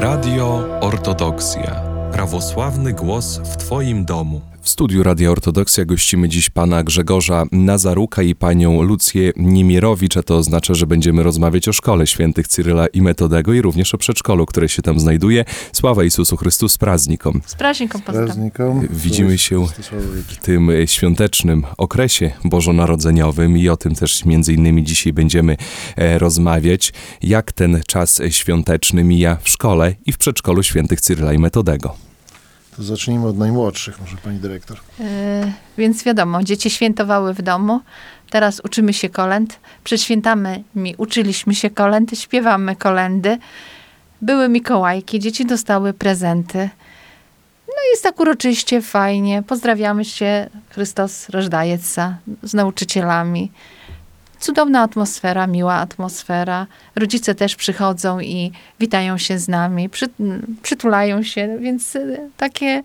Radio Ortodoksja. Prawosławny głos w Twoim domu. W studiu Radia Ortodoksja gościmy dziś pana Grzegorza Nazaruka i panią Lucję Niemierowicz, a to oznacza, że będziemy rozmawiać o szkole świętych Cyryla i Metodego i również o przedszkolu, które się tam znajduje. Sława Jezusu Chrystu z praznikom. Z praźnikom pozdrawiam. Praznikom. Widzimy się w tym świątecznym okresie bożonarodzeniowym i o tym też między innymi dzisiaj będziemy e, rozmawiać, jak ten czas świąteczny mija w szkole i w przedszkolu świętych Cyryla i Metodego. To zacznijmy od najmłodszych, może pani dyrektor. E, więc wiadomo, dzieci świętowały w domu. Teraz uczymy się kolęd. Przed świętami uczyliśmy się kolęd, śpiewamy kolendy. Były Mikołajki, dzieci dostały prezenty. No jest tak uroczyście, fajnie. Pozdrawiamy się, Chrystus Rożdajeca, z nauczycielami. Cudowna atmosfera, miła atmosfera. Rodzice też przychodzą i witają się z nami, przy, przytulają się, więc y, takie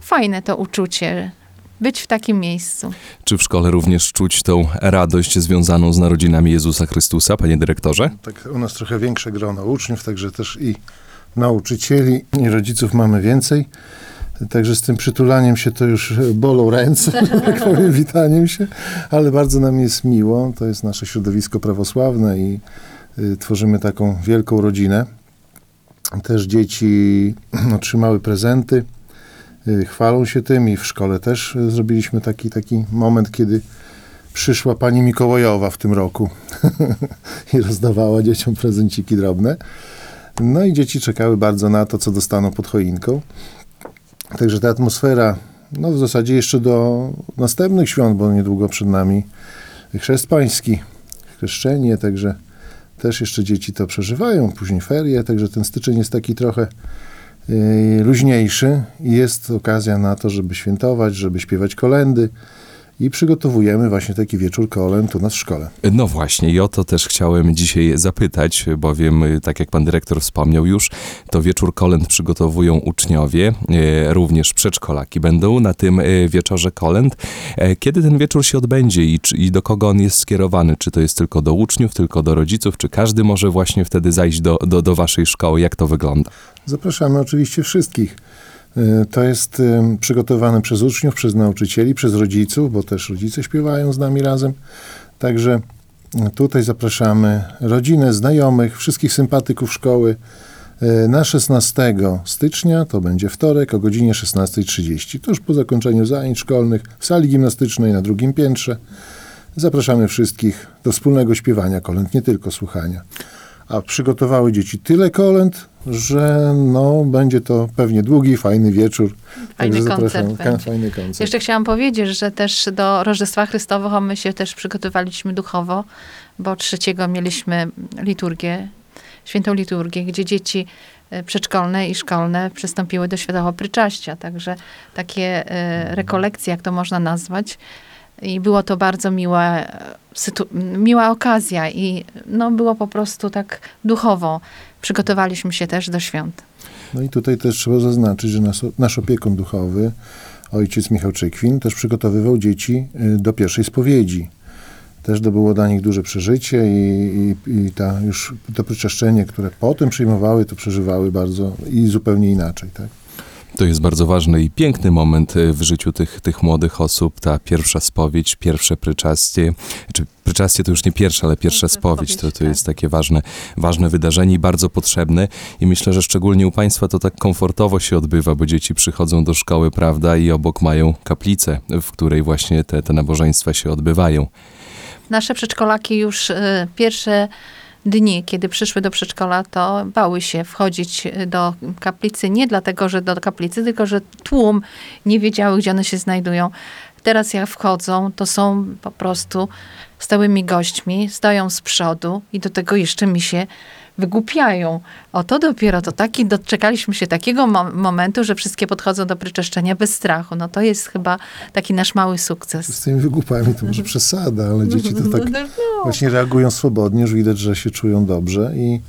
fajne to uczucie. Być w takim miejscu. Czy w szkole również czuć tą radość związaną z narodzinami Jezusa Chrystusa, panie dyrektorze? Tak, u nas trochę większe grono uczniów, także też i nauczycieli, i rodziców mamy więcej. Także z tym przytulaniem się to już bolą ręce, tak powiem, witaniem się, ale bardzo nam jest miło. To jest nasze środowisko prawosławne i y, tworzymy taką wielką rodzinę. Też dzieci otrzymały prezenty, y, chwalą się tym i w szkole też y, zrobiliśmy taki, taki moment, kiedy przyszła pani Mikołajowa w tym roku i rozdawała dzieciom prezenciki drobne. No i dzieci czekały bardzo na to, co dostaną pod choinką. Także ta atmosfera, no w zasadzie jeszcze do następnych świąt, bo niedługo przed nami chrzest pański, chrzeszczenie, także też jeszcze dzieci to przeżywają, później ferie, także ten styczeń jest taki trochę yy, luźniejszy i jest okazja na to, żeby świętować, żeby śpiewać kolendy, i przygotowujemy właśnie taki wieczór kolęd u nas w szkole. No właśnie i o to też chciałem dzisiaj zapytać, bowiem y, tak jak pan dyrektor wspomniał już, to wieczór kolęd przygotowują uczniowie, e, również przedszkolaki będą na tym e, wieczorze kolęd. E, kiedy ten wieczór się odbędzie i, i do kogo on jest skierowany? Czy to jest tylko do uczniów, tylko do rodziców, czy każdy może właśnie wtedy zajść do, do, do waszej szkoły? Jak to wygląda? Zapraszamy oczywiście wszystkich. Y, to jest y, przygotowane przez uczniów, przez nauczycieli, przez rodziców, bo też rodzice śpiewają z nami razem. Także y, tutaj zapraszamy rodzinę, znajomych, wszystkich sympatyków szkoły na 16 stycznia, to będzie wtorek o godzinie 16.30, tuż po zakończeniu zajęć szkolnych w sali gimnastycznej na drugim piętrze. Zapraszamy wszystkich do wspólnego śpiewania kolęd, nie tylko słuchania a przygotowały dzieci tyle kolęd, że no, będzie to pewnie długi, fajny wieczór. Fajny koncert. Fajny koncert. Jeszcze chciałam powiedzieć, że też do Rożestwa Chrystowego my się też przygotowaliśmy duchowo, bo trzeciego mieliśmy liturgię, świętą liturgię, gdzie dzieci e, przedszkolne i szkolne przystąpiły do świętego pryczaścia. Także takie e, rekolekcje, jak to można nazwać, i było to bardzo miła, miła okazja i no, było po prostu tak duchowo. Przygotowaliśmy się też do świąt. No i tutaj też trzeba zaznaczyć, że nasz, nasz opiekun duchowy, ojciec Michał Czekwin, też przygotowywał dzieci y, do pierwszej spowiedzi. Też to było dla nich duże przeżycie i, i, i ta już to przyczeszczenie, które potem przyjmowały, to przeżywały bardzo i zupełnie inaczej. Tak? To jest bardzo ważny i piękny moment e, w życiu tych, tych młodych osób, ta pierwsza spowiedź, pierwsze pryczastie. Czy pryczastie to już nie pierwsze, ale pierwsza spowiedź. To, to tak. jest takie ważne, ważne wydarzenie i bardzo potrzebne. I myślę, że szczególnie u Państwa to tak komfortowo się odbywa, bo dzieci przychodzą do szkoły, prawda, i obok mają kaplicę, w której właśnie te, te nabożeństwa się odbywają. Nasze przedszkolaki już y, pierwsze dni, kiedy przyszły do przedszkola, to bały się wchodzić do kaplicy. Nie dlatego, że do kaplicy, tylko że tłum nie wiedziały, gdzie one się znajdują. Teraz jak wchodzą, to są po prostu stałymi gośćmi, stoją z przodu i do tego jeszcze mi się wygłupiają. O to dopiero, to taki, doczekaliśmy się takiego mo momentu, że wszystkie podchodzą do pryczeszczenia bez strachu. No to jest chyba taki nasz mały sukces. Z tymi wygłupami to może przesada, ale dzieci to tak no. właśnie reagują swobodnie, już widać, że się czują dobrze i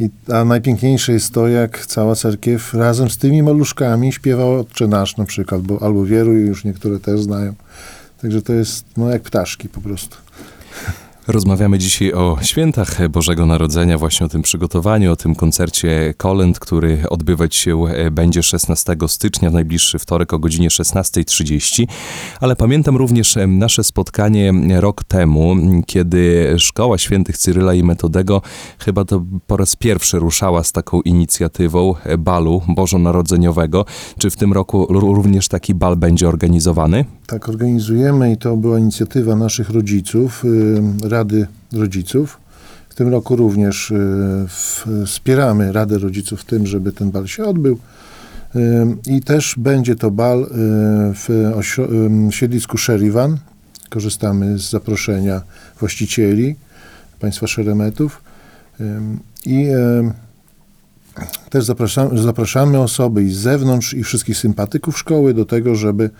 i, a najpiękniejsze jest to, jak cała cerkiew razem z tymi maluszkami śpiewa Otcze Nasz na przykład, bo albo Wieruj, już niektóre też znają. Także to jest no, jak ptaszki po prostu. Rozmawiamy dzisiaj o świętach Bożego Narodzenia, właśnie o tym przygotowaniu, o tym koncercie Kolęd, który odbywać się e, będzie 16 stycznia, w najbliższy wtorek o godzinie 16.30. Ale pamiętam również e, nasze spotkanie rok temu, kiedy Szkoła Świętych Cyryla i Metodego chyba to po raz pierwszy ruszała z taką inicjatywą e, balu bożonarodzeniowego. Czy w tym roku również taki bal będzie organizowany? Tak organizujemy i to była inicjatywa naszych rodziców, y, Rady Rodziców. W tym roku również y, wspieramy Radę Rodziców w tym, żeby ten bal się odbył. Y, I też będzie to bal y, w siedlisku Sherivan. Korzystamy z zaproszenia właścicieli, państwa Szeremetów. I też zapraszamy, zapraszamy osoby i z zewnątrz, i wszystkich sympatyków szkoły do tego, żeby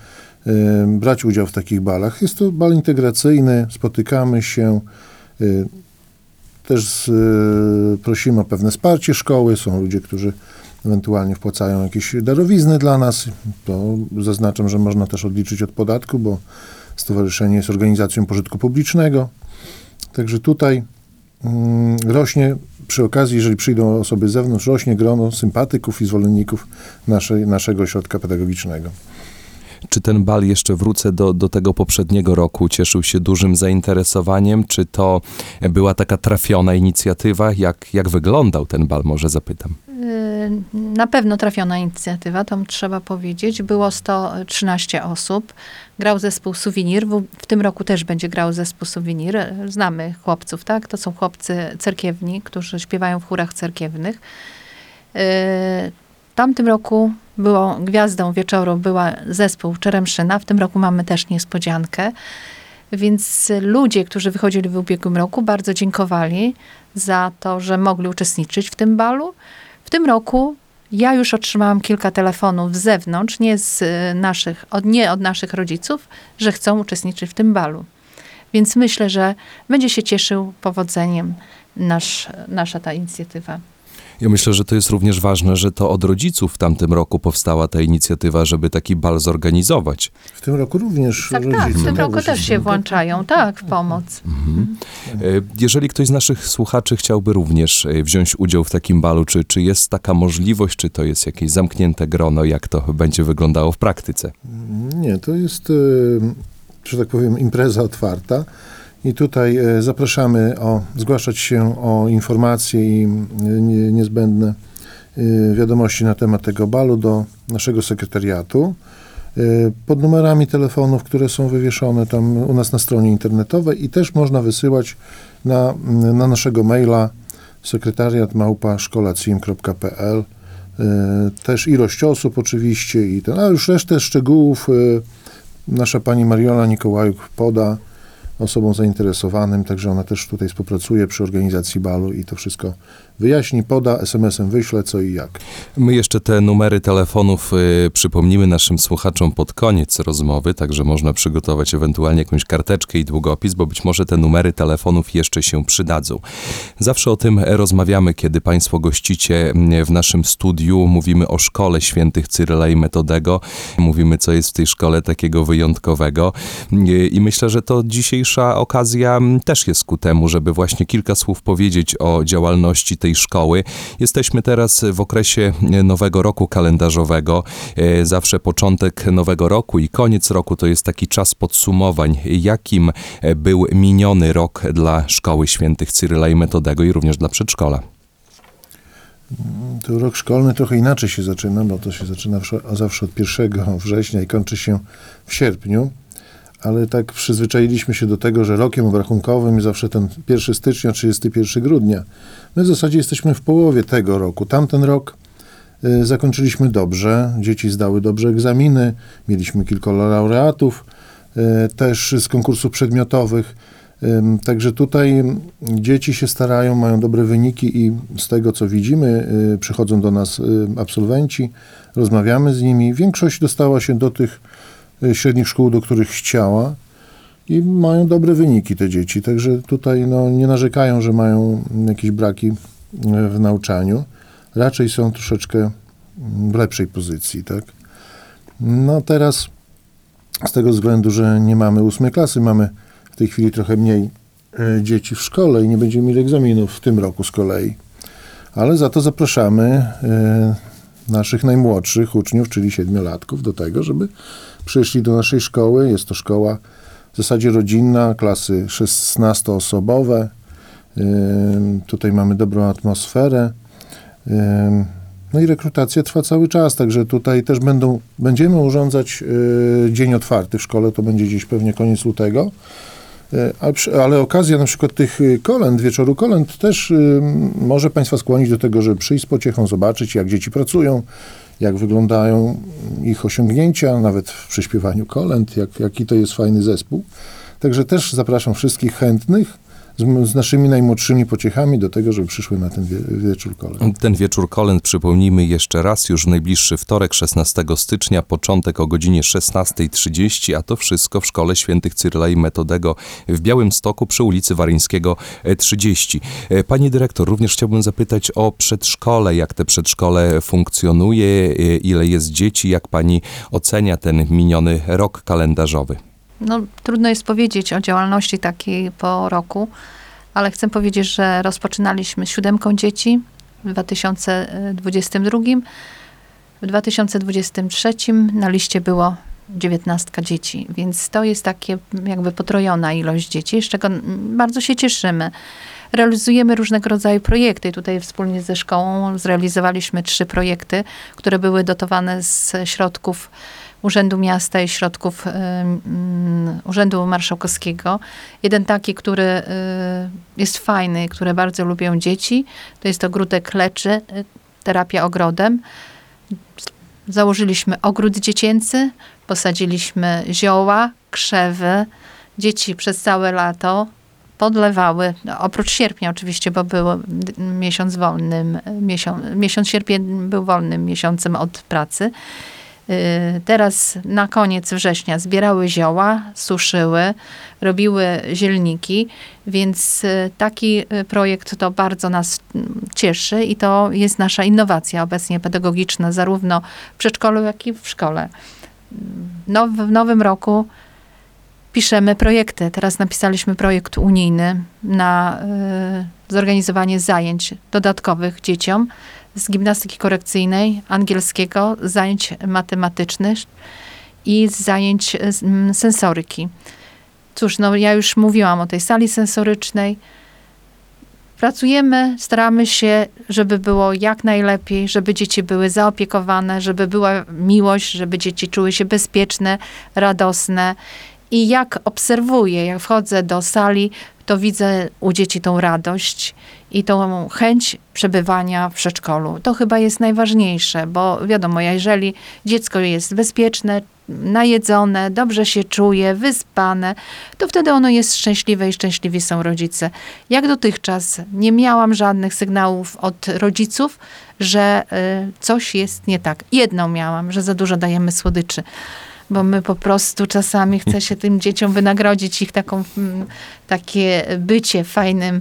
brać udział w takich balach. Jest to bal integracyjny, spotykamy się. y, Też y, prosimy o pewne wsparcie szkoły. Są ludzie, którzy ewentualnie wpłacają jakieś darowizny dla nas. To zaznaczam, że można też odliczyć od podatku, bo stowarzyszenie jest organizacją pożytku publicznego. Także tutaj mm, rośnie, przy okazji, jeżeli przyjdą osoby z zewnątrz, rośnie grono sympatyków i zwolenników naszej, naszego ośrodka pedagogicznego. Czy ten bal, jeszcze wrócę do, do tego poprzedniego roku, cieszył się dużym zainteresowaniem? Czy to była taka trafiona inicjatywa? Jak, jak wyglądał ten bal, może zapytam? Y, Na pewno trafiona inicjatywa, to trzeba powiedzieć. Było 113 osób. Grał zespół Suwinir. W, tym roku też będzie grał zespół Suwinir. Znamy chłopców, tak? To są chłopcy cerkiewni, którzy śpiewają w chórach cerkiewnych. Y, W tamtym roku było gwiazdą wieczoru była zespół Czeremszyna. W tym roku mamy też niespodziankę. Więc ludzie, którzy wychodzili w ubiegłym roku, bardzo dziękowali za to, że mogli uczestniczyć w tym balu. W tym roku ja już otrzymałam kilka telefonów z zewnątrz, nie, z y, naszych, od, nie od naszych rodziców, że chcą uczestniczyć w tym balu. Więc myślę, że będzie się cieszył powodzeniem nasz, nasza ta inicjatywa. Ja myślę, że to jest również ważne, że to od rodziców w tamtym roku powstała ta inicjatywa, żeby taki bal zorganizować. W tym roku również Tak, rodzice tak, w tym roku też się tak? włączają, tak, w pomoc. E, Jeżeli ktoś z naszych słuchaczy chciałby również e, wziąć udział w takim balu, czy, czy jest taka możliwość, czy to jest jakieś zamknięte grono, jak to będzie wyglądało w praktyce? Nie, to jest, e, że tak powiem, impreza otwarta. I tutaj e, zapraszamy o zgłaszać się o informacje i nie- niezbędne e, wiadomości na temat tego balu do naszego sekretariatu. E, pod numerami telefonów, które są wywieszone tam u nas na stronie internetowej i też można wysyłać na, na naszego maila sekretariat małpa szkolacim.pl E, też ilość osób oczywiście i ten, a już resztę szczegółów e, nasza pani Mariola Nikołajuk poda osobom zainteresowanym, także ona też tutaj współpracuje przy organizacji balu i to wszystko wyjaśni, poda, SMS-em wyśle co i jak. My jeszcze te numery telefonów y, przypomnimy naszym słuchaczom pod koniec rozmowy, także można przygotować ewentualnie jakąś karteczkę i długopis, bo być może te numery telefonów jeszcze się przydadzą. Zawsze o tym rozmawiamy, kiedy Państwo gościcie mm, w naszym studiu. Mówimy o szkole świętych Cyryla i Metodego. Mówimy, co jest w tej szkole takiego wyjątkowego. Y, I myślę, że to dzisiejsza okazja mm, też jest ku temu, żeby właśnie kilka słów powiedzieć o działalności tej szkoły. Jesteśmy teraz w okresie nowego roku kalendarzowego. E, Zawsze początek nowego roku i koniec roku to jest taki czas podsumowań, jakim e, był miniony rok dla Szkoły Świętych Cyryla i Metodego i również dla przedszkola. To rok szkolny trochę inaczej się zaczyna, bo to się zaczyna wsz- zawsze od 1 września i kończy się w sierpniu. Ale tak przyzwyczailiśmy się do tego, że rokiem obrachunkowym zawsze ten 1 stycznia, 31 grudnia. My w zasadzie jesteśmy w połowie tego roku. Tamten rok y, zakończyliśmy dobrze, dzieci zdały dobrze egzaminy, mieliśmy kilku laureatów, y, też z konkursów przedmiotowych. Także tutaj dzieci się starają, mają dobre wyniki i z tego co widzimy, y, przychodzą do nas absolwenci, rozmawiamy z nimi. Większość dostała się do tych średnich szkół, do których chciała i mają dobre wyniki te dzieci. Także tutaj no, nie narzekają, że mają jakieś braki y, w nauczaniu. Raczej są troszeczkę mm, w lepszej pozycji, tak? No teraz z tego względu, że nie mamy ósmej klasy, mamy w tej chwili trochę mniej e, dzieci w szkole i nie będziemy mieli egzaminów w tym roku z kolei. Ale za to zapraszamy naszych najmłodszych uczniów, czyli siedmiolatków, do tego, żeby przyszli do naszej szkoły. Jest to szkoła w zasadzie rodzinna, klasy 16-osobowe. Ym, Tutaj mamy dobrą atmosferę. No i rekrutacja trwa cały czas, także tutaj też będą, będziemy urządzać y, dzień otwarty w szkole, to będzie gdzieś pewnie koniec lutego. Y, Ale, okazja na przykład tych y, kolęd, wieczoru kolęd też może Państwa skłonić do tego, żeby przyjść z pociechą, zobaczyć jak dzieci pracują, jak wyglądają ich osiągnięcia, nawet w prześpiewaniu kolęd, jak, jaki to jest fajny zespół. Także też zapraszam wszystkich chętnych z, z naszymi najmłodszymi pociechami do tego, żeby przyszły na ten wie, wieczór kolęd. Ten wieczór kolęd przypomnijmy jeszcze raz, już najbliższy wtorek, 16 stycznia, początek o godzinie 16.30, a to wszystko w Szkole Świętych Cyryla i Metodego w Białymstoku przy ulicy Waryńskiego e, 30. E, Pani dyrektor, również chciałbym zapytać o przedszkole, jak te przedszkole funkcjonuje, e, ile jest dzieci, jak pani ocenia ten miniony rok kalendarzowy? No, trudno jest powiedzieć o działalności takiej po roku, ale chcę powiedzieć, że rozpoczynaliśmy z siódemką dzieci w 2022. W 2023 na liście było 19 dzieci, więc to jest takie jakby potrojona ilość dzieci, z czego bardzo się cieszymy. Realizujemy różnego rodzaju projekty. Tutaj wspólnie ze szkołą zrealizowaliśmy trzy projekty, które były dotowane z środków Urzędu Miasta i środków ym, ym, Urzędu Marszałkowskiego. Jeden taki, który y, jest fajny, który bardzo lubią dzieci, to jest ogródek leczy, y, terapia ogrodem. Założyliśmy ogród dziecięcy, posadziliśmy zioła, krzewy. Dzieci przez całe lato podlewały, no, oprócz sierpnia oczywiście, bo był miesiąc wolnym, miesiąc, miesiąc sierpień był wolnym miesiącem od pracy. Y, Teraz na koniec września zbierały zioła, suszyły, robiły zielniki, więc y, taki y, projekt to bardzo nas mm, cieszy i to jest nasza innowacja obecnie pedagogiczna, zarówno w przedszkolu, jak i w szkole. Now, w nowym roku piszemy projekty. Teraz napisaliśmy projekt unijny na y, zorganizowanie zajęć dodatkowych dzieciom z gimnastyki korekcyjnej, angielskiego, zajęć matematycznych i z zajęć sensoryki. Cóż, no ja już mówiłam o tej sali sensorycznej. Pracujemy, staramy się, żeby było jak najlepiej, żeby dzieci były zaopiekowane, żeby była miłość, żeby dzieci czuły się bezpieczne, radosne. I jak obserwuję, jak wchodzę do sali, to widzę u dzieci tą radość i tą chęć przebywania w przedszkolu. To chyba jest najważniejsze, bo wiadomo, jeżeli dziecko jest bezpieczne, najedzone, dobrze się czuje, wyspane, to wtedy ono jest szczęśliwe i szczęśliwi są rodzice. Jak dotychczas nie miałam żadnych sygnałów od rodziców, że y, coś jest nie tak. Jedną miałam, że za dużo dajemy słodyczy bo my po prostu czasami chce się tym dzieciom wynagrodzić ich taką, mm, takie bycie fajnym,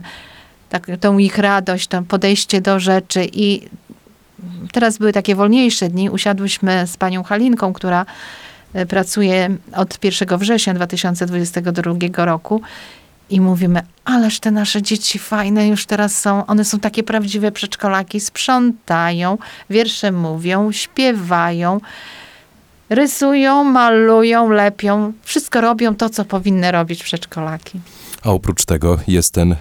tak, tą ich radość, to podejście do rzeczy. I teraz były takie wolniejsze dni. Usiadłyśmy z panią Halinką, która e, pracuje od 1 września 2022 roku. I mówimy, ależ te nasze dzieci fajne już teraz są, one są takie prawdziwe przedszkolaki, sprzątają, wiersze mówią, śpiewają, rysują, malują, lepią, wszystko robią to, co powinny robić przedszkolaki. A oprócz tego jest ten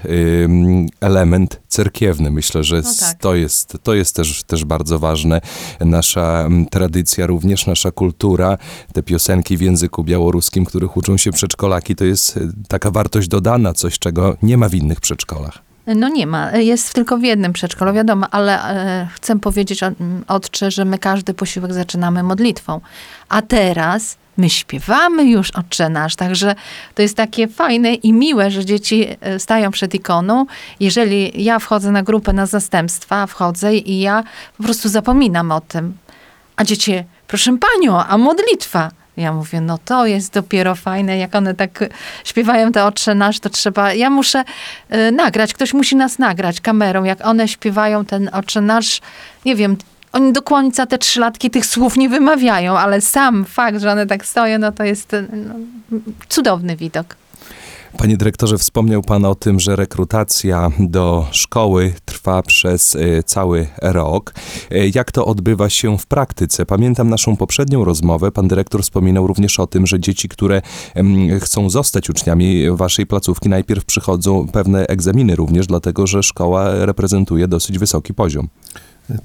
element cerkiewny. Myślę, że No tak. to jest, to jest też, też bardzo ważne. Nasza tradycja, również nasza kultura, te piosenki w języku białoruskim, których uczą się przedszkolaki, to jest y, taka wartość dodana, coś, czego nie ma w innych przedszkolach. No nie ma, jest tylko w jednym przedszkolu, wiadomo, ale e, chcę powiedzieć, o- m, Otcze, że my każdy posiłek zaczynamy modlitwą. A teraz my śpiewamy już Otcze Nasz, także to jest takie fajne i miłe, że dzieci e, stają przed ikoną. Jeżeli ja wchodzę na grupę na zastępstwa, wchodzę i ja po prostu zapominam o tym. A dzieci, proszę panią, a modlitwa? Ja mówię, no to jest dopiero fajne, jak one tak śpiewają te Otrze Nasz, to trzeba, ja muszę y, nagrać, ktoś musi nas nagrać kamerą, jak one śpiewają ten Otrze Nasz, nie wiem, oni do końca te trzylatki tych słów nie wymawiają, ale sam fakt, że one tak stoją, no to jest y, no, cudowny widok. Panie dyrektorze, wspomniał Pan o tym, że rekrutacja do szkoły trwa przez e, cały rok. E, Jak to odbywa się w praktyce? Pamiętam naszą poprzednią rozmowę. Pan dyrektor wspominał również o tym, że dzieci, które chcą zostać uczniami waszej placówki, najpierw przychodzą pewne egzaminy również, dlatego że szkoła reprezentuje dosyć wysoki poziom.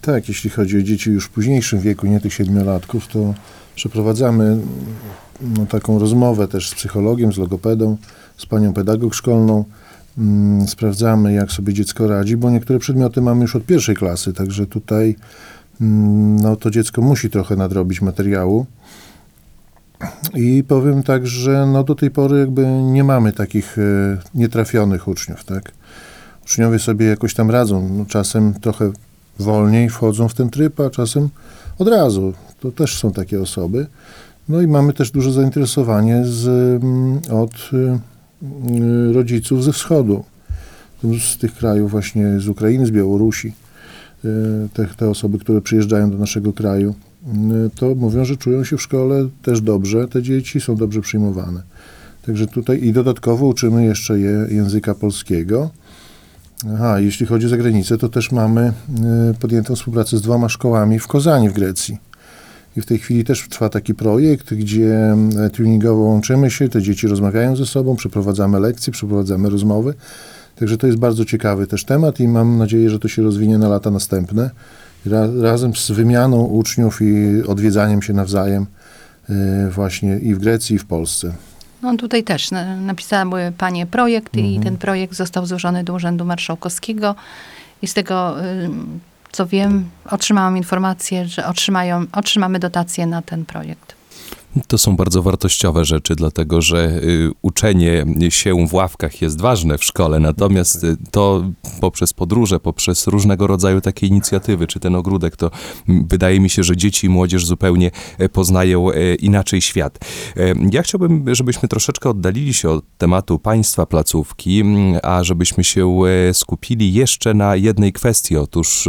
Tak, jeśli chodzi o dzieci już w późniejszym wieku, nie tych siedmiolatków, to przeprowadzamy no, taką rozmowę też z psychologiem, z logopedą, z panią pedagog szkolną. Mm, Sprawdzamy, jak sobie dziecko radzi, bo niektóre przedmioty mamy już od pierwszej klasy, także tutaj mm, no, to dziecko musi trochę nadrobić materiału. I powiem tak, że no, do tej pory jakby nie mamy takich e, nietrafionych uczniów, tak? Uczniowie sobie jakoś tam radzą. No, czasem trochę wolniej wchodzą w ten tryb, a czasem od razu. To też są takie osoby. No i mamy też duże zainteresowanie z, mm, od y, y, rodziców ze wschodu, z tych krajów właśnie z Ukrainy, z Białorusi. Y, Te, te osoby, które przyjeżdżają do naszego kraju, to mówią, że czują się w szkole też dobrze, te dzieci są dobrze przyjmowane. Także tutaj i dodatkowo uczymy jeszcze je języka polskiego. Aha, jeśli chodzi o zagranicę, to też mamy podjętą współpracę z dwoma szkołami w Kozani w Grecji. I w tej chwili też trwa taki projekt, gdzie e, tuningowo łączymy się, te dzieci rozmawiają ze sobą, przeprowadzamy lekcje, przeprowadzamy rozmowy. Także to jest bardzo ciekawy też temat i mam nadzieję, że to się rozwinie na lata następne. Ra, razem z wymianą uczniów i odwiedzaniem się nawzajem y, właśnie i w Grecji, i w Polsce. No tutaj też na- napisały panie projekt i ten projekt został złożony do Urzędu Marszałkowskiego i z tego, co wiem, otrzymałam informację, że otrzymają, otrzymamy dotację na ten projekt. To są bardzo wartościowe rzeczy, dlatego że y, uczenie się w ławkach jest ważne w szkole, natomiast y, to poprzez podróże, poprzez różnego rodzaju takie inicjatywy, czy ten ogródek, to wydaje mi się, że dzieci i młodzież zupełnie e, poznają e, inaczej świat. E, Ja chciałbym, żebyśmy troszeczkę oddalili się od tematu państwa placówki, a żebyśmy się skupili jeszcze na jednej kwestii. Otóż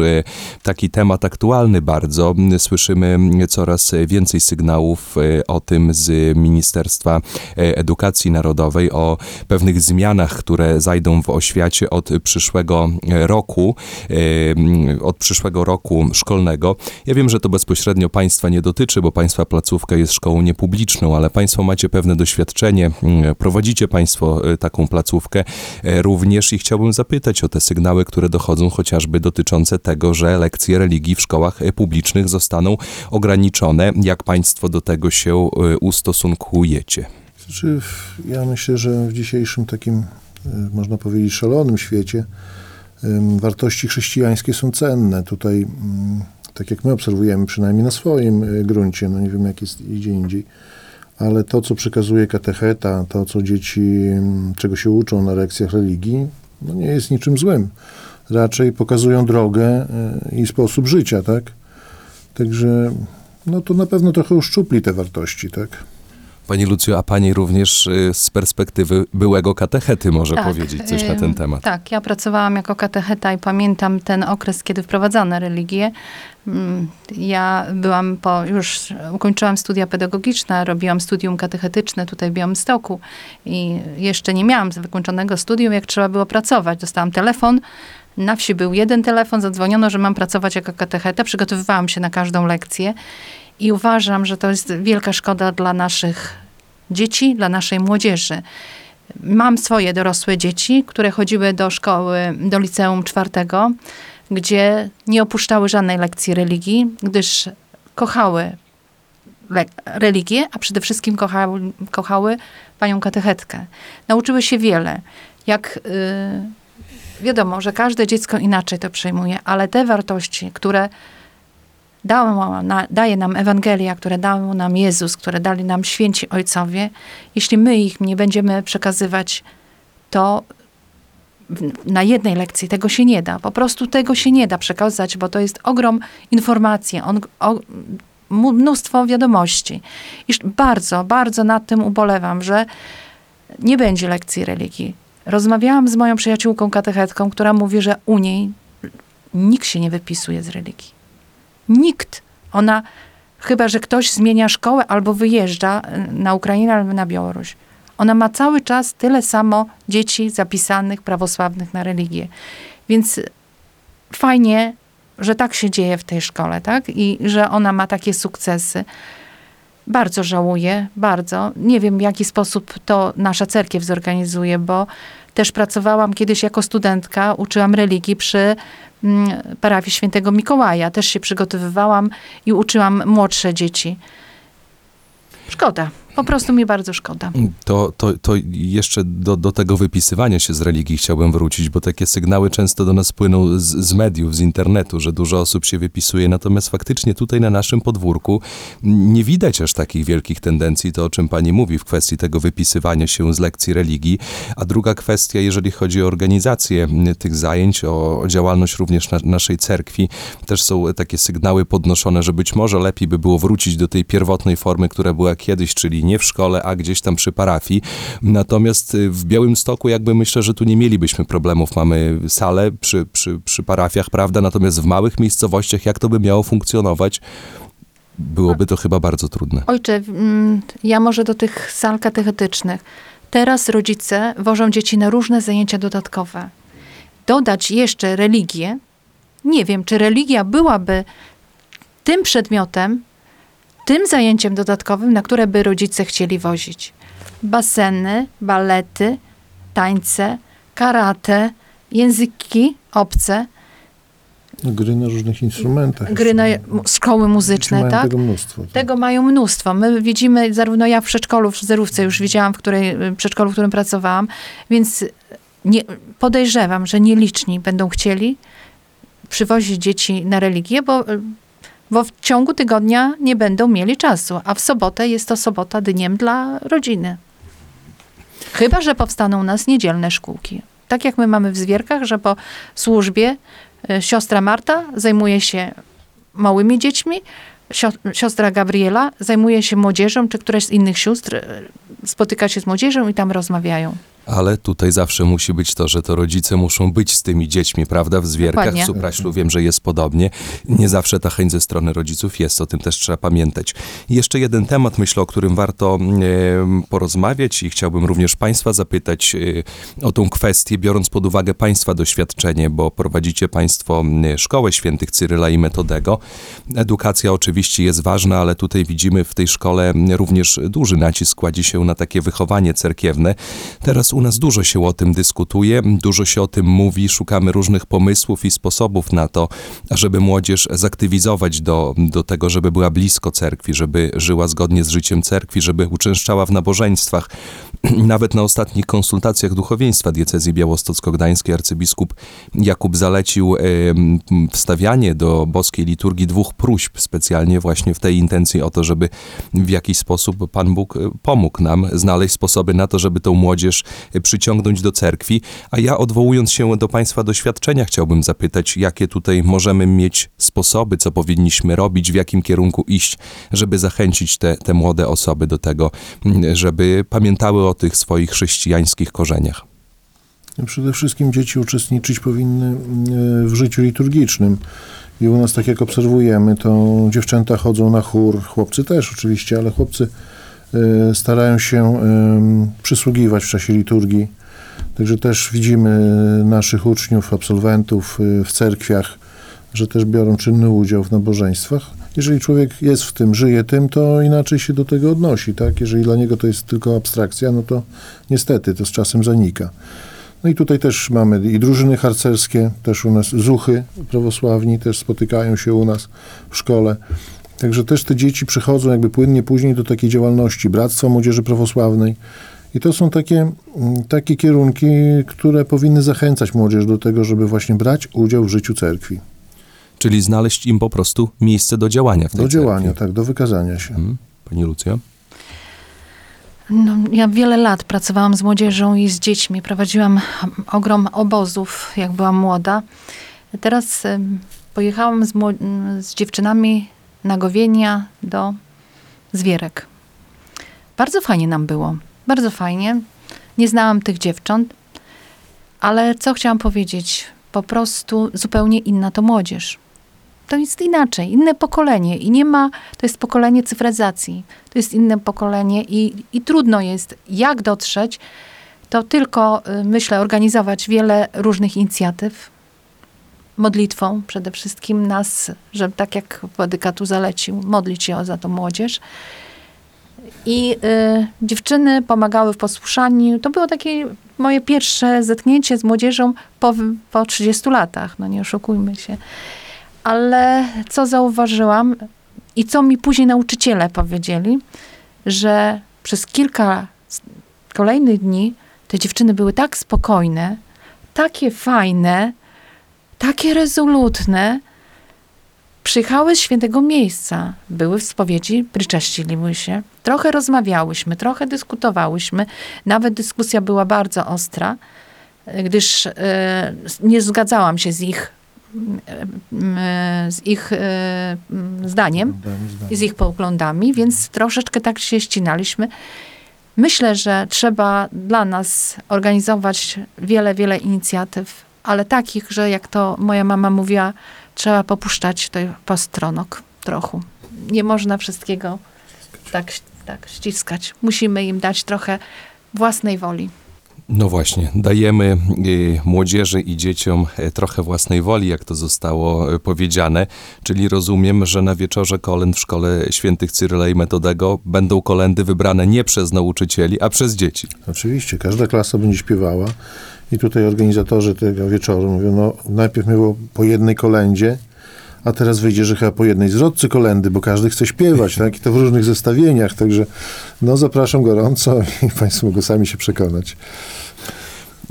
taki temat aktualny bardzo. Słyszymy coraz więcej sygnałów e, o tym z Ministerstwa e, Edukacji Narodowej, o pewnych zmianach, które zajdą w oświacie od przyszłego e, roku, e, od przyszłego roku szkolnego. Ja wiem, że to bezpośrednio państwa nie dotyczy, bo państwa placówka jest szkołą niepubliczną, ale państwo macie pewne doświadczenie, prowadzicie państwo taką placówkę również i chciałbym zapytać o te sygnały, które dochodzą chociażby dotyczące tego, że lekcje religii w szkołach publicznych zostaną ograniczone. Jak państwo do tego się e, ustosunkujecie? Znaczy, ja myślę, że w dzisiejszym takim, y, można powiedzieć, szalonym świecie wartości chrześcijańskie są cenne. Tutaj, mm, tak jak my obserwujemy, przynajmniej na swoim y, gruncie, no nie wiem jak jest gdzie indziej, ale to, co przekazuje katecheta, to, co dzieci, czego się uczą na lekcjach religii, no nie jest niczym złym. Raczej pokazują drogę y, i sposób życia, tak? Także, no to na pewno trochę uszczupli te wartości, tak? Pani Lucjo, a pani również y, z perspektywy byłego katechety może Tak, powiedzieć coś na ym, ten temat. Tak, ja pracowałam jako katecheta i pamiętam ten okres, kiedy wprowadzano religię. Mm, Ja byłam po, już ukończyłam studia pedagogiczne, robiłam studium katechetyczne tutaj w Białymstoku i jeszcze nie miałam wykończonego studium, jak trzeba było pracować. Dostałam telefon, na wsi był jeden telefon, zadzwoniono, że mam pracować jako katecheta. Przygotowywałam się na każdą lekcję i uważam, że to jest wielka szkoda dla naszych dzieci, dla naszej młodzieży. Mam swoje dorosłe dzieci, które chodziły do szkoły, do liceum czwartego, gdzie nie opuszczały żadnej lekcji religii, gdyż kochały religię, a przede wszystkim kochały, kochały panią katechetkę. Nauczyły się wiele. Jak y, wiadomo, że każde dziecko inaczej to przyjmuje, ale te wartości, które daje nam Ewangelia, które dał nam Jezus, które dali nam święci ojcowie, jeśli my ich nie będziemy przekazywać, to na jednej lekcji tego się nie da. Po prostu tego się nie da przekazać, bo to jest ogrom informacji, on, o, mnóstwo wiadomości. Iż bardzo, bardzo nad tym ubolewam, że nie będzie lekcji religii. Rozmawiałam z moją przyjaciółką katechetką, która mówi, że u niej nikt się nie wypisuje z religii. Nikt. Ona, chyba że ktoś zmienia szkołę albo wyjeżdża y, na Ukrainę albo na Białoruś. Ona ma cały czas tyle samo dzieci zapisanych prawosławnych na religię. Więc fajnie, że tak się dzieje w tej szkole, tak? I że ona ma takie sukcesy. Bardzo żałuję, bardzo. Nie wiem, w jaki sposób to nasza cerkiew zorganizuje, bo też pracowałam kiedyś jako studentka, uczyłam religii przy mm, parafii świętego Mikołaja. Też się przygotowywałam i uczyłam młodsze dzieci. Szkoda. Po prostu mi bardzo szkoda. To, to, to jeszcze do, do tego wypisywania się z religii chciałbym wrócić, bo takie sygnały często do nas płyną z, z mediów, z internetu, że dużo osób się wypisuje, natomiast faktycznie tutaj na naszym podwórku nie widać aż takich wielkich tendencji, to o czym pani mówi w kwestii tego wypisywania się z lekcji religii. A druga kwestia, jeżeli chodzi o organizację tych zajęć, o, działalność również na, naszej cerkwi, też są takie sygnały podnoszone, że być może lepiej by było wrócić do tej pierwotnej formy, która była kiedyś, czyli nie w szkole, a gdzieś tam przy parafii. Natomiast y, w Białymstoku jakby myślę, że tu nie mielibyśmy problemów. Mamy salę przy, przy, przy parafiach, prawda? Natomiast w małych miejscowościach, jak to by miało funkcjonować, byłoby to chyba bardzo trudne. Ojcze, mm, ja może do tych sal katechetycznych. Teraz rodzice wożą dzieci na różne zajęcia dodatkowe. Dodać jeszcze religię. Nie wiem, czy religia byłaby tym przedmiotem, tym zajęciem dodatkowym, na które by rodzice chcieli wozić. Baseny, balety, tańce, karate, języki obce, Gry na różnych instrumentach. gry na szkoły muzyczne, tak? tego mnóstwo. tak. Tego mają mnóstwo. My widzimy, zarówno ja w przedszkolu, w zerówce już widziałam, w której, w przedszkolu, w którym pracowałam, więc nie, podejrzewam, że nieliczni będą chcieli przywozić dzieci na religię, bo, bo w ciągu tygodnia nie będą mieli czasu, a w sobotę jest to sobota dniem dla rodziny. Chyba, że powstaną u nas niedzielne szkółki. Tak jak my mamy w Zwierkach, że po służbie e, siostra Marta zajmuje się małymi dziećmi, sio- siostra Gabriela zajmuje się młodzieżą, czy któraś z innych sióstr e, spotyka się z młodzieżą i tam rozmawiają. Ale tutaj zawsze musi być to, że to rodzice muszą być z tymi dziećmi, prawda? W zwierkach, Dokładnie. w Supraślu wiem, że jest podobnie. Nie zawsze ta chęć ze strony rodziców jest, o tym też trzeba pamiętać. Jeszcze jeden temat, myślę, o którym warto porozmawiać i chciałbym również Państwa zapytać e, o tą kwestię, biorąc pod uwagę Państwa doświadczenie, bo prowadzicie Państwo e, szkołę świętych Cyryla i Metodego. Edukacja oczywiście jest ważna, ale tutaj widzimy w tej szkole również duży nacisk kładzie się na takie wychowanie cerkiewne. Teraz u nas dużo się o tym dyskutuje, dużo się o tym mówi, szukamy różnych pomysłów i sposobów na to, żeby młodzież zaktywizować do, do tego, żeby była blisko cerkwi, żeby żyła zgodnie z życiem cerkwi, żeby uczęszczała w nabożeństwach. Nawet na ostatnich konsultacjach duchowieństwa diecezji białostocko-gdańskiej arcybiskup Jakub zalecił wstawianie do boskiej liturgii dwóch próśb, specjalnie właśnie w tej intencji o to, żeby w jakiś sposób Pan Bóg e, pomógł nam znaleźć sposoby na to, żeby tą młodzież przyciągnąć do cerkwi. A ja odwołując się do Państwa doświadczenia, chciałbym zapytać, jakie tutaj możemy mieć sposoby, co powinniśmy robić, w jakim kierunku iść, żeby zachęcić te, te młode osoby do tego, żeby pamiętały o tych swoich chrześcijańskich korzeniach. Przede wszystkim dzieci uczestniczyć powinny e, w życiu liturgicznym. I u nas, tak jak obserwujemy, to dziewczęta chodzą na chór, chłopcy też oczywiście, ale chłopcy starają się przysługiwać w czasie liturgii. Także też widzimy naszych uczniów, absolwentów e, w cerkwiach, że też biorą czynny udział w nabożeństwach. Jeżeli człowiek jest w tym, żyje tym, to inaczej się do tego odnosi, tak? Jeżeli dla niego to jest tylko abstrakcja, no to niestety to z czasem zanika. No i tutaj też mamy i drużyny harcerskie, też u nas zuchy prawosławni też spotykają się u nas w szkole. Także też te dzieci przychodzą jakby płynnie później do takiej działalności Bractwa Młodzieży Prawosławnej. I to są takie, mm, takie kierunki, które powinny zachęcać młodzież do tego, żeby właśnie brać udział w życiu cerkwi. Czyli znaleźć im po prostu miejsce do działania w tej Do działania, cerkwi. tak, do wykazania się. Mhm. Pani Lucja? No, ja wiele lat pracowałam z młodzieżą i z dziećmi. Prowadziłam ogrom obozów, jak byłam młoda. Teraz pojechałam z, z dziewczynami na Gowienia do Zwierek. Bardzo fajnie nam było. Bardzo fajnie. Nie znałam tych dziewcząt, ale co chciałam powiedzieć? Po prostu zupełnie inna to młodzież. to jest inaczej, inne pokolenie i nie ma, to jest pokolenie cyfryzacji, to jest inne pokolenie i, i trudno jest, jak dotrzeć, to tylko, y, myślę, organizować wiele różnych inicjatyw, modlitwą przede wszystkim nas, żeby tak jak Władyka tu zalecił, modlić się za tą młodzież. I y, dziewczyny pomagały w posłuszaniu. To było takie moje pierwsze zetknięcie z młodzieżą po, po 30 latach, no nie oszukujmy się. Ale co zauważyłam i co mi później nauczyciele powiedzieli, że przez kilka kolejnych dni te dziewczyny były tak spokojne, takie fajne, takie rezolutne, przyjechały z świętego miejsca, były w spowiedzi, prycześciliły się, trochę rozmawiałyśmy, trochę dyskutowałyśmy, nawet dyskusja była bardzo ostra, e, gdyż e, nie zgadzałam się z ich, mm, e, z ich e, zdaniem i z ich poglądami, więc troszeczkę tak się ścinaliśmy. Myślę, że trzeba dla nas organizować wiele, wiele inicjatyw, ale takich, że jak to moja mama mówiła, trzeba popuszczać to postronok trochę. Nie można wszystkiego tak, tak ściskać. Musimy im dać trochę własnej woli. No właśnie, dajemy y, młodzieży i dzieciom e, trochę własnej woli, jak to zostało e, powiedziane, czyli rozumiem, że na wieczorze kolęd w Szkole Świętych Cyryla i Metodego będą kolendy wybrane nie przez nauczycieli, a przez dzieci. Oczywiście, każda klasa będzie śpiewała i tutaj organizatorzy tego wieczoru mówią, no najpierw było po jednej kolędzie, a teraz wyjdzie, że chyba po jednej zwrotce kolendy, bo każdy chce śpiewać, tak? I to w różnych zestawieniach, także no zapraszam gorąco i Państwo mogą sami się przekonać.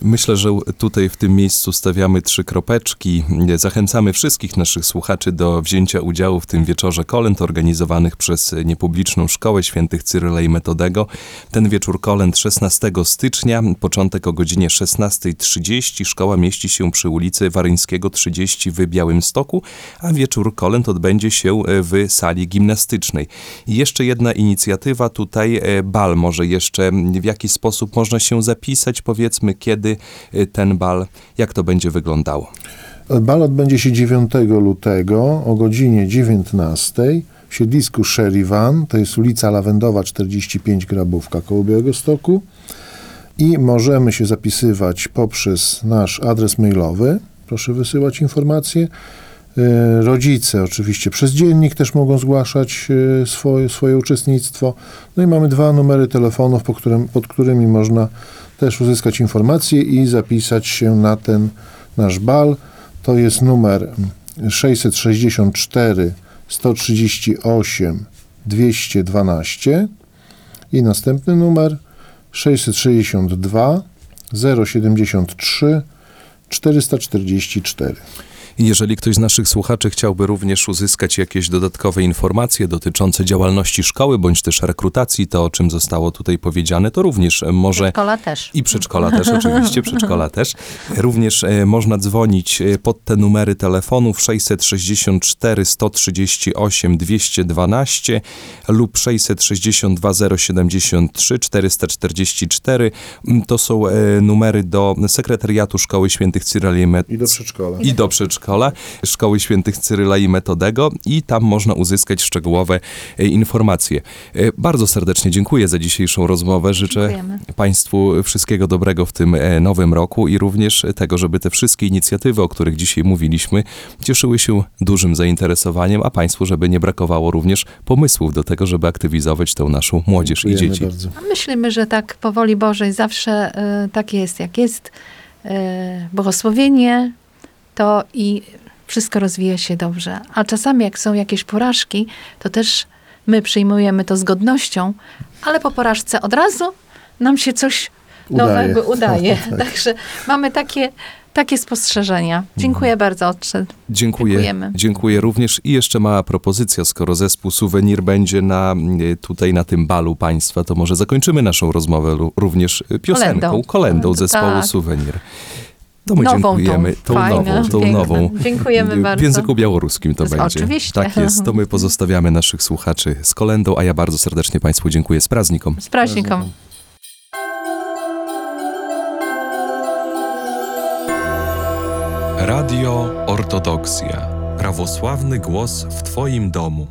Myślę, że tutaj w tym miejscu stawiamy trzy kropeczki. Zachęcamy wszystkich naszych słuchaczy do wzięcia udziału w tym wieczorze kolęd organizowanych przez niepubliczną Szkołę Świętych Cyryla i Metodego. Ten wieczór kolęd 16 stycznia, początek o godzinie 16.30. Szkoła mieści się przy ulicy Waryńskiego 30 w Białymstoku, a wieczór kolęd odbędzie się w sali gimnastycznej. I jeszcze jedna inicjatywa tutaj, e, bal może jeszcze, w jaki sposób można się zapisać, powiedzmy, kiedy ten bal, jak to będzie wyglądało. Bal odbędzie się 9 lutego o godzinie 19 w siedlisku Sherivan, to jest ulica Lawendowa 45 Grabówka koło Białegostoku i możemy się zapisywać poprzez nasz adres mailowy, proszę wysyłać informacje. E, Rodzice oczywiście przez dziennik też mogą zgłaszać e, swoje, swoje uczestnictwo. No i mamy dwa numery telefonów, po którym, pod którymi można też uzyskać informacje i zapisać się na ten nasz bal. To jest numer 664 138 212 i następny numer 662 073 444. Jeżeli ktoś z naszych słuchaczy chciałby również uzyskać jakieś dodatkowe informacje dotyczące działalności szkoły, bądź też rekrutacji, to o czym zostało tutaj powiedziane, to również może Szkola też. I przedszkola też, oczywiście, przedszkola też. Również e, można dzwonić e, pod te numery telefonów 664 138 212 lub 662 073 444. Mm, To są e, numery do sekretariatu Szkoły Świętych Cyryla i Met- I do przedszkola. i do przedszkola Szkoły Świętych Cyryla i Metodego i tam można uzyskać szczegółowe e, informacje. E, Bardzo serdecznie dziękuję za dzisiejszą rozmowę. Życzę Dziękujemy. Państwu wszystkiego dobrego w tym e, nowym roku i również tego, żeby te wszystkie inicjatywy, o których dzisiaj mówiliśmy, cieszyły się dużym zainteresowaniem, a Państwu, żeby nie brakowało również pomysłów do tego, żeby aktywizować tę naszą młodzież i Dziękujemy dzieci. bardzo. Myślimy, że tak po woli Bożej zawsze y, tak jest, jak jest. Y, błogosławienie to i wszystko rozwija się dobrze. A czasami, jak są jakieś porażki, to też my przyjmujemy to z godnością, ale po porażce od razu nam się coś Udaje. nowego udaje. Tak. Także mamy takie, takie spostrzeżenia. Dziękuję bardzo, Ojcze. Dziękuję. Dziękujemy. Dziękuję również. I jeszcze mała propozycja, skoro zespół Suwenir będzie na, e, tutaj na tym balu państwa, to może zakończymy naszą rozmowę również e, piosenką, Kolendą. kolendą zespołu Tak. Suwenir. To my Nową dziękujemy. tą, fajną, nową, tą piękną. nową. Dziękujemy W bardzo. języku białoruskim to będzie. oczywiście. Tak jest. To my pozostawiamy naszych słuchaczy z kolendą, a ja bardzo serdecznie Państwu dziękuję z praznikom. Z praźnikom. Radio Ortodoksja. Prawosławny głos w Twoim domu.